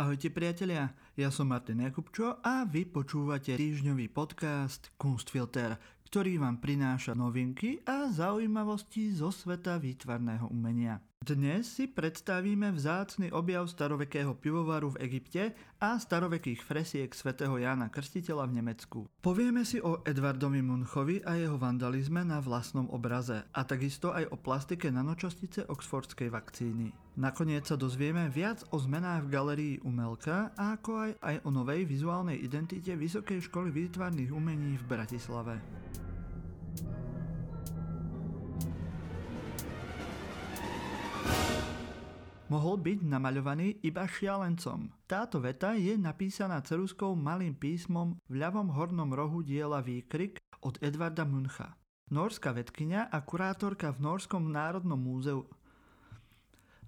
Ahojte priatelia, ja som Martin Jakubčo a vy počúvate týždňový podcast Kunstfilter, ktorý vám prináša novinky a zaujímavosti zo sveta výtvarného umenia. Dnes si predstavíme vzácny objav starovekého pivovaru v Egypte a starovekých fresiek svätého Jána Krstiteľa v Nemecku. Povieme si o Edvardovi Munchovi a jeho vandalizme na vlastnom obraze a takisto aj o plastike nanočastice oxfordskej vakcíny. Nakoniec sa dozvieme viac o zmenách v galerii Umelka a ako aj, aj o novej vizuálnej identite Vysokej školy výtvarných umení v Bratislave. Mohol byť namaľovaný iba šialencom. Táto veta je napísaná ceruskou malým písmom v ľavom hornom rohu diela Výkrik od Edvarda Muncha. Norská vedkynia a kurátorka v Norskom národnom múzeu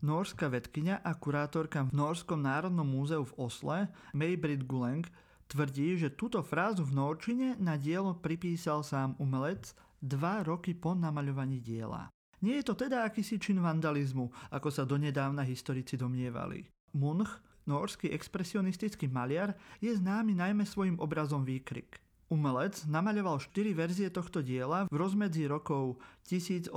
Norská vedkynia a kurátorka v Norskom národnom múzeu v Osle, Maybrit Guleng, tvrdí, že túto frázu v norčine na dielo pripísal sám umelec dva roky po namaľovaní diela. Nie je to teda akýsi čin vandalizmu, ako sa donedávna historici domnievali. Munch, norský expresionistický maliar, je známy najmä svojim obrazom Výkrik. Umelec namaľoval 4 verzie tohto diela v rozmedzi rokov 1893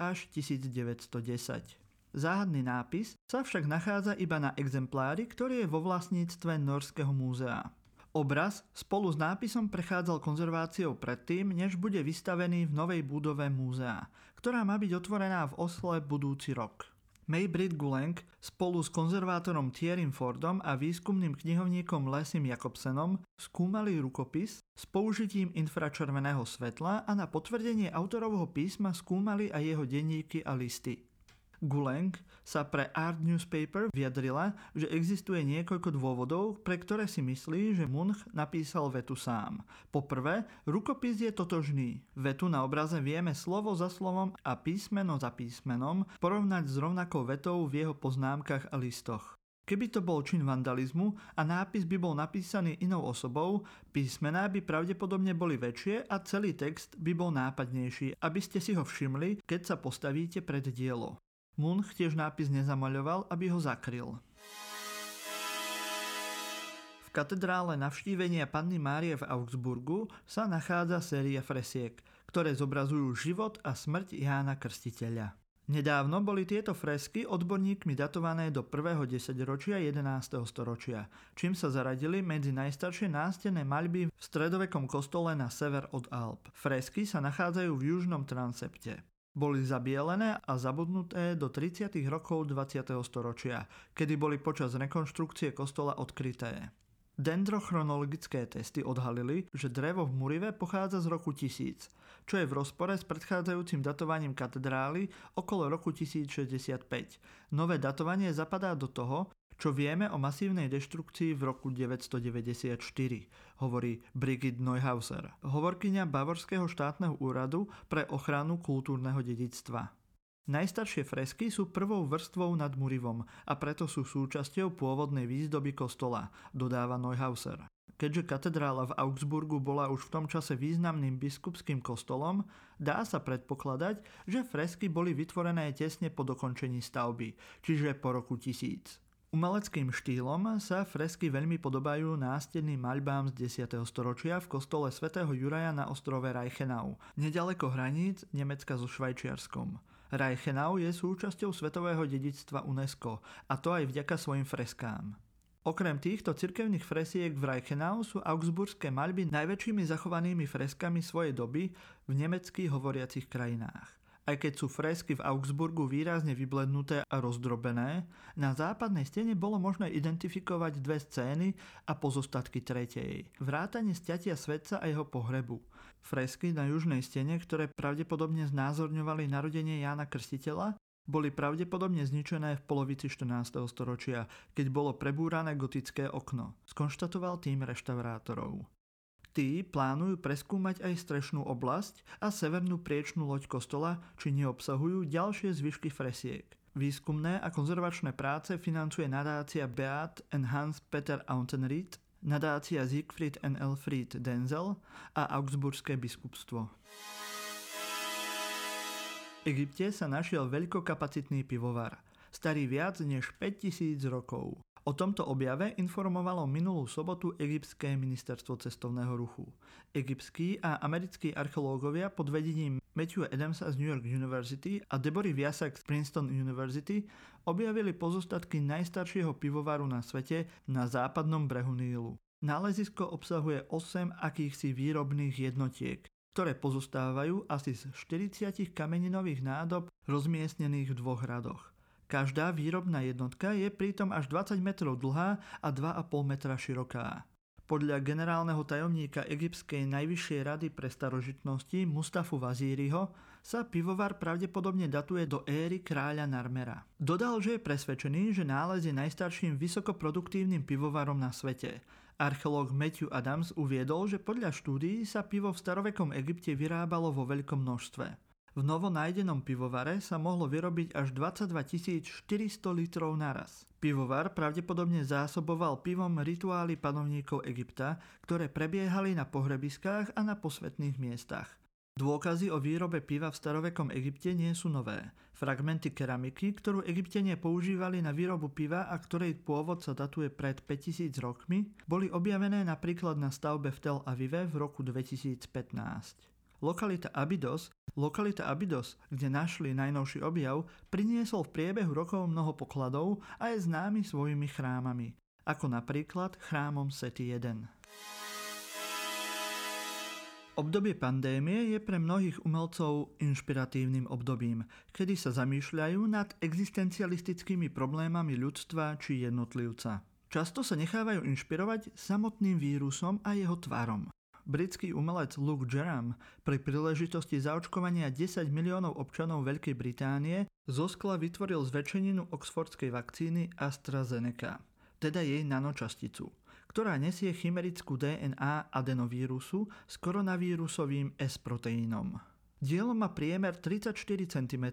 až 1910. Záhadný nápis sa však nachádza iba na exemplári, ktorý je vo vlastníctve Norského múzea. Obraz spolu s nápisom prechádzal konzerváciou predtým, než bude vystavený v novej budove múzea, ktorá má byť otvorená v Osle budúci rok. Maybrit Guleng spolu s konzervátorom Thierrym Fordom a výskumným knihovníkom Lesim Jakobsenom skúmali rukopis s použitím infračerveného svetla a na potvrdenie autorovho písma skúmali aj jeho denníky a listy. Guleng sa pre Art Newspaper vyjadrila, že existuje niekoľko dôvodov, pre ktoré si myslí, že Munch napísal vetu sám. Poprvé, rukopis je totožný. Vetu na obraze vieme slovo za slovom a písmeno za písmenom porovnať s rovnakou vetou v jeho poznámkach a listoch. Keby to bol čin vandalizmu a nápis by bol napísaný inou osobou, písmená by pravdepodobne boli väčšie a celý text by bol nápadnejší, aby ste si ho všimli, keď sa postavíte pred dielo. Munch tiež nápis nezamaľoval, aby ho zakryl. V katedrále navštívenia Panny Márie v Augsburgu sa nachádza séria fresiek, ktoré zobrazujú život a smrť Jána Krstiteľa. Nedávno boli tieto fresky odborníkmi datované do prvého desaťročia 11. storočia, čím sa zaradili medzi najstaršie nástené maľby v stredovekom kostole na sever od Alp. Fresky sa nachádzajú v južnom transepte boli zabielené a zabudnuté do 30. rokov 20. storočia, kedy boli počas rekonštrukcie kostola odkryté. Dendrochronologické testy odhalili, že drevo v Murive pochádza z roku 1000, čo je v rozpore s predchádzajúcim datovaním katedrály okolo roku 1065. Nové datovanie zapadá do toho, čo vieme o masívnej deštrukcii v roku 994, hovorí Brigitte Neuhauser, hovorkyňa Bavorského štátneho úradu pre ochranu kultúrneho dedictva. Najstaršie fresky sú prvou vrstvou nad Murivom a preto sú súčasťou pôvodnej výzdoby kostola, dodáva Neuhauser. Keďže katedrála v Augsburgu bola už v tom čase významným biskupským kostolom, dá sa predpokladať, že fresky boli vytvorené tesne po dokončení stavby, čiže po roku 1000. Umeleckým štýlom sa fresky veľmi podobajú nástenným maľbám z 10. storočia v kostole svätého Juraja na ostrove Reichenau, nedaleko hraníc Nemecka so Švajčiarskom. Reichenau je súčasťou svetového dedictva UNESCO, a to aj vďaka svojim freskám. Okrem týchto cirkevných fresiek v Reichenau sú augsburské maľby najväčšími zachovanými freskami svojej doby v nemeckých hovoriacich krajinách. Aj keď sú fresky v Augsburgu výrazne vyblednuté a rozdrobené, na západnej stene bolo možné identifikovať dve scény a pozostatky tretej. Vrátanie stiatia svetca a jeho pohrebu. Fresky na južnej stene, ktoré pravdepodobne znázorňovali narodenie Jána Krstiteľa, boli pravdepodobne zničené v polovici 14. storočia, keď bolo prebúrané gotické okno, skonštatoval tým reštaurátorov. Tí plánujú preskúmať aj strešnú oblasť a severnú priečnú loď kostola, či neobsahujú ďalšie zvyšky fresiek. Výskumné a konzervačné práce financuje nadácia Beat and Hans Peter Autenried, nadácia Siegfried and Elfried Denzel a Augsburské biskupstvo. V Egypte sa našiel veľkokapacitný pivovar, starý viac než 5000 rokov. O tomto objave informovalo minulú sobotu egyptské ministerstvo cestovného ruchu. Egyptskí a americkí archeológovia pod vedením Matthew Adamsa z New York University a Deborah Viasak z Princeton University objavili pozostatky najstaršieho pivovaru na svete na západnom brehu Nílu. Nálezisko obsahuje 8 akýchsi výrobných jednotiek, ktoré pozostávajú asi z 40 kameninových nádob rozmiestnených v dvoch radoch. Každá výrobná jednotka je pritom až 20 metrov dlhá a 2,5 metra široká. Podľa generálneho tajomníka Egyptskej najvyššej rady pre starožitnosti Mustafu Vazíriho sa pivovar pravdepodobne datuje do éry kráľa Narmera. Dodal, že je presvedčený, že nález je najstarším vysokoproduktívnym pivovarom na svete. Archeológ Matthew Adams uviedol, že podľa štúdií sa pivo v starovekom Egypte vyrábalo vo veľkom množstve. V novo nájdenom pivovare sa mohlo vyrobiť až 22 400 litrov naraz. Pivovar pravdepodobne zásoboval pivom rituály panovníkov Egypta, ktoré prebiehali na pohrebiskách a na posvetných miestach. Dôkazy o výrobe piva v starovekom Egypte nie sú nové. Fragmenty keramiky, ktorú egyptenie používali na výrobu piva a ktorej pôvod sa datuje pred 5000 rokmi, boli objavené napríklad na stavbe v Tel Avive v roku 2015. Lokalita Abydos, lokalita Abydos, kde našli najnovší objav, priniesol v priebehu rokov mnoho pokladov a je známy svojimi chrámami, ako napríklad chrámom Seti 1. Obdobie pandémie je pre mnohých umelcov inšpiratívnym obdobím, kedy sa zamýšľajú nad existencialistickými problémami ľudstva či jednotlivca. Často sa nechávajú inšpirovať samotným vírusom a jeho tvarom. Britský umelec Luke Jerram pri príležitosti zaočkovania 10 miliónov občanov Veľkej Británie zo skla vytvoril zväčšeninu oxfordskej vakcíny AstraZeneca, teda jej nanočasticu, ktorá nesie chimerickú DNA adenovírusu s koronavírusovým S-proteínom. Dielo má priemer 34 cm,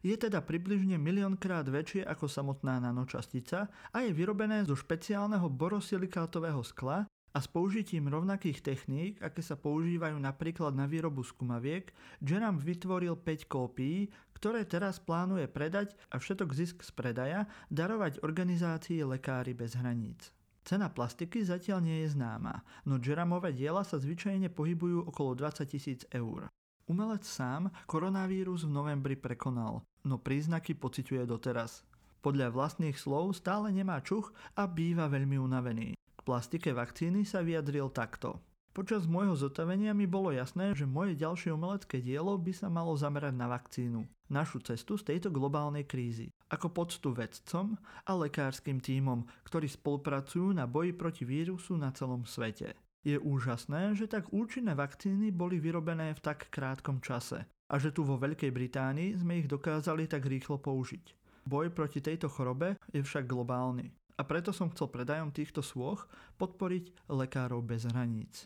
je teda približne miliónkrát väčšie ako samotná nanočastica a je vyrobené zo špeciálneho borosilikátového skla, a s použitím rovnakých techník, aké sa používajú napríklad na výrobu skumaviek, Jeram vytvoril 5 kópií, ktoré teraz plánuje predať a všetok zisk z predaja darovať organizácii Lekári bez hraníc. Cena plastiky zatiaľ nie je známa, no Jeramové diela sa zvyčajne pohybujú okolo 20 tisíc eur. Umelec sám koronavírus v novembri prekonal, no príznaky pociťuje doteraz. Podľa vlastných slov stále nemá čuch a býva veľmi unavený. Plastike vakcíny sa vyjadril takto. Počas môjho zotavenia mi bolo jasné, že moje ďalšie umelecké dielo by sa malo zamerať na vakcínu, našu cestu z tejto globálnej krízy, ako poctu vedcom a lekárskym tímom, ktorí spolupracujú na boji proti vírusu na celom svete. Je úžasné, že tak účinné vakcíny boli vyrobené v tak krátkom čase a že tu vo Veľkej Británii sme ich dokázali tak rýchlo použiť. Boj proti tejto chorobe je však globálny a preto som chcel predajom týchto svoch podporiť Lekárov bez hraníc.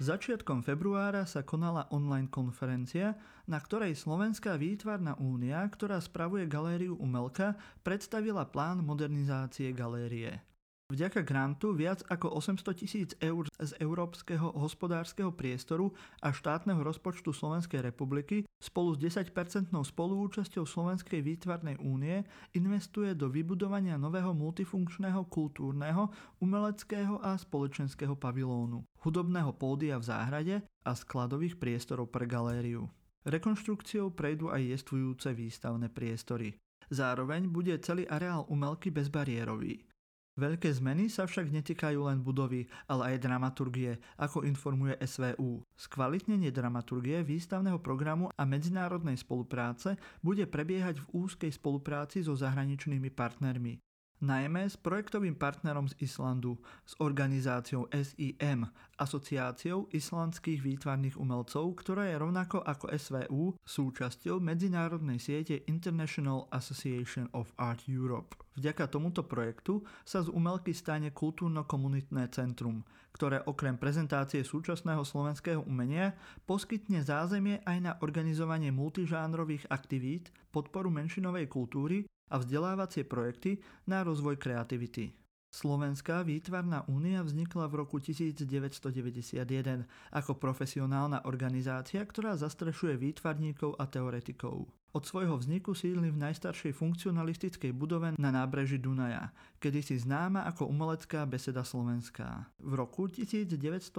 Začiatkom februára sa konala online konferencia, na ktorej Slovenská výtvarná únia, ktorá spravuje galériu Umelka, predstavila plán modernizácie galérie. Vďaka grantu viac ako 800 tisíc eur z Európskeho hospodárskeho priestoru a štátneho rozpočtu Slovenskej republiky spolu s 10-percentnou spoluúčasťou Slovenskej výtvarnej únie investuje do vybudovania nového multifunkčného kultúrneho, umeleckého a spoločenského pavilónu, hudobného pódia v záhrade a skladových priestorov pre galériu. Rekonštrukciou prejdú aj jestvujúce výstavné priestory. Zároveň bude celý areál umelky bezbariérový. Veľké zmeny sa však netýkajú len budovy, ale aj dramaturgie, ako informuje SVU. Skvalitnenie dramaturgie výstavného programu a medzinárodnej spolupráce bude prebiehať v úzkej spolupráci so zahraničnými partnermi najmä s projektovým partnerom z Islandu, s organizáciou SIM, Asociáciou islandských výtvarných umelcov, ktorá je rovnako ako SVU súčasťou medzinárodnej siete International Association of Art Europe. Vďaka tomuto projektu sa z umelky stane kultúrno-komunitné centrum, ktoré okrem prezentácie súčasného slovenského umenia poskytne zázemie aj na organizovanie multižánrových aktivít, podporu menšinovej kultúry a vzdelávacie projekty na rozvoj kreativity. Slovenská výtvarná únia vznikla v roku 1991 ako profesionálna organizácia, ktorá zastrešuje výtvarníkov a teoretikov. Od svojho vzniku sídli v najstaršej funkcionalistickej budove na nábreží Dunaja, kedysi známa ako umelecká beseda slovenská. V roku 1924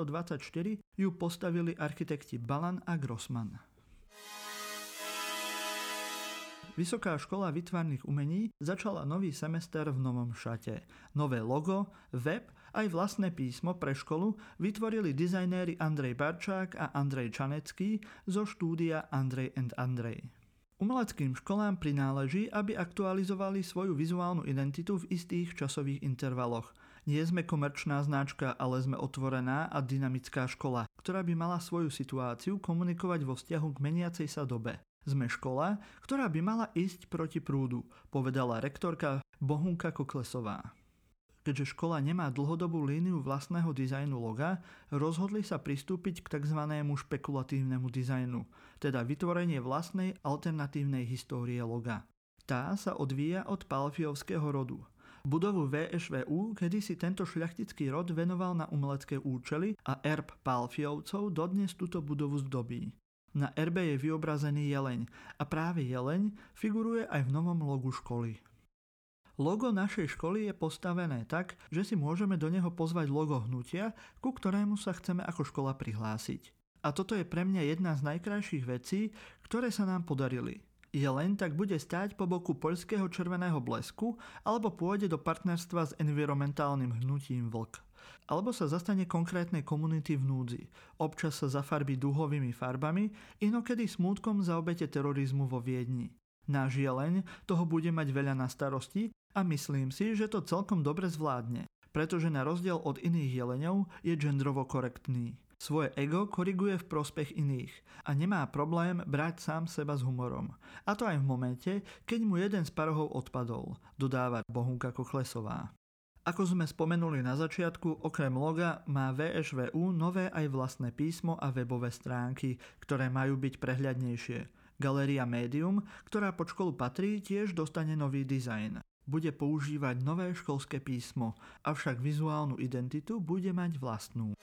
ju postavili architekti Balan a Grossman. Vysoká škola vytvarných umení začala nový semester v novom šate. Nové logo, web aj vlastné písmo pre školu vytvorili dizajnéri Andrej Barčák a Andrej Čanecký zo štúdia Andrej and Andrej. Umeleckým školám prináleží, aby aktualizovali svoju vizuálnu identitu v istých časových intervaloch. Nie sme komerčná značka, ale sme otvorená a dynamická škola, ktorá by mala svoju situáciu komunikovať vo vzťahu k meniacej sa dobe. Sme škola, ktorá by mala ísť proti prúdu, povedala rektorka Bohunka Koklesová. Keďže škola nemá dlhodobú líniu vlastného dizajnu loga, rozhodli sa pristúpiť k tzv. špekulatívnemu dizajnu, teda vytvorenie vlastnej alternatívnej histórie loga. Tá sa odvíja od Palfiovského rodu. Budovu VŠVU, kedy si tento šľachtický rod venoval na umelecké účely a erb Palfiovcov dodnes túto budovu zdobí. Na erbe je vyobrazený jeleň a práve jeleň figuruje aj v novom logu školy. Logo našej školy je postavené tak, že si môžeme do neho pozvať logo hnutia, ku ktorému sa chceme ako škola prihlásiť. A toto je pre mňa jedna z najkrajších vecí, ktoré sa nám podarili. Jeleň tak bude stáť po boku poľského červeného blesku alebo pôjde do partnerstva s environmentálnym hnutím Vlk alebo sa zastane konkrétnej komunity v núdzi. Občas sa zafarbí duhovými farbami, inokedy smútkom za obete terorizmu vo Viedni. Náš jeleň toho bude mať veľa na starosti a myslím si, že to celkom dobre zvládne, pretože na rozdiel od iných jeleňov je gendrovo korektný. Svoje ego koriguje v prospech iných a nemá problém brať sám seba s humorom. A to aj v momente, keď mu jeden z parohov odpadol, dodáva Bohunka Kochlesová. Ako sme spomenuli na začiatku, okrem loga má VŠVU nové aj vlastné písmo a webové stránky, ktoré majú byť prehľadnejšie. Galéria Medium, ktorá pod školu patrí, tiež dostane nový dizajn. Bude používať nové školské písmo, avšak vizuálnu identitu bude mať vlastnú.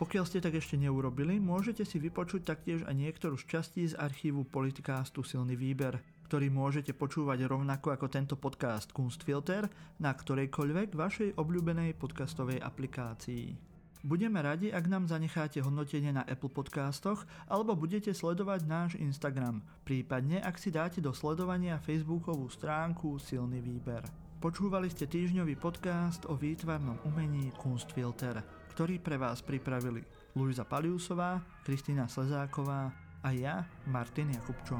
Pokiaľ ste tak ešte neurobili, môžete si vypočuť taktiež aj niektorú z častí z archívu Politikástu Silný výber ktorý môžete počúvať rovnako ako tento podcast Kunstfilter na ktorejkoľvek vašej obľúbenej podcastovej aplikácii. Budeme radi, ak nám zanecháte hodnotenie na Apple Podcastoch alebo budete sledovať náš Instagram, prípadne ak si dáte do sledovania Facebookovú stránku Silný výber. Počúvali ste týždňový podcast o výtvarnom umení Kunstfilter, ktorý pre vás pripravili Luisa Paliusová, Kristýna Slezáková a ja, Martin Jakubčo.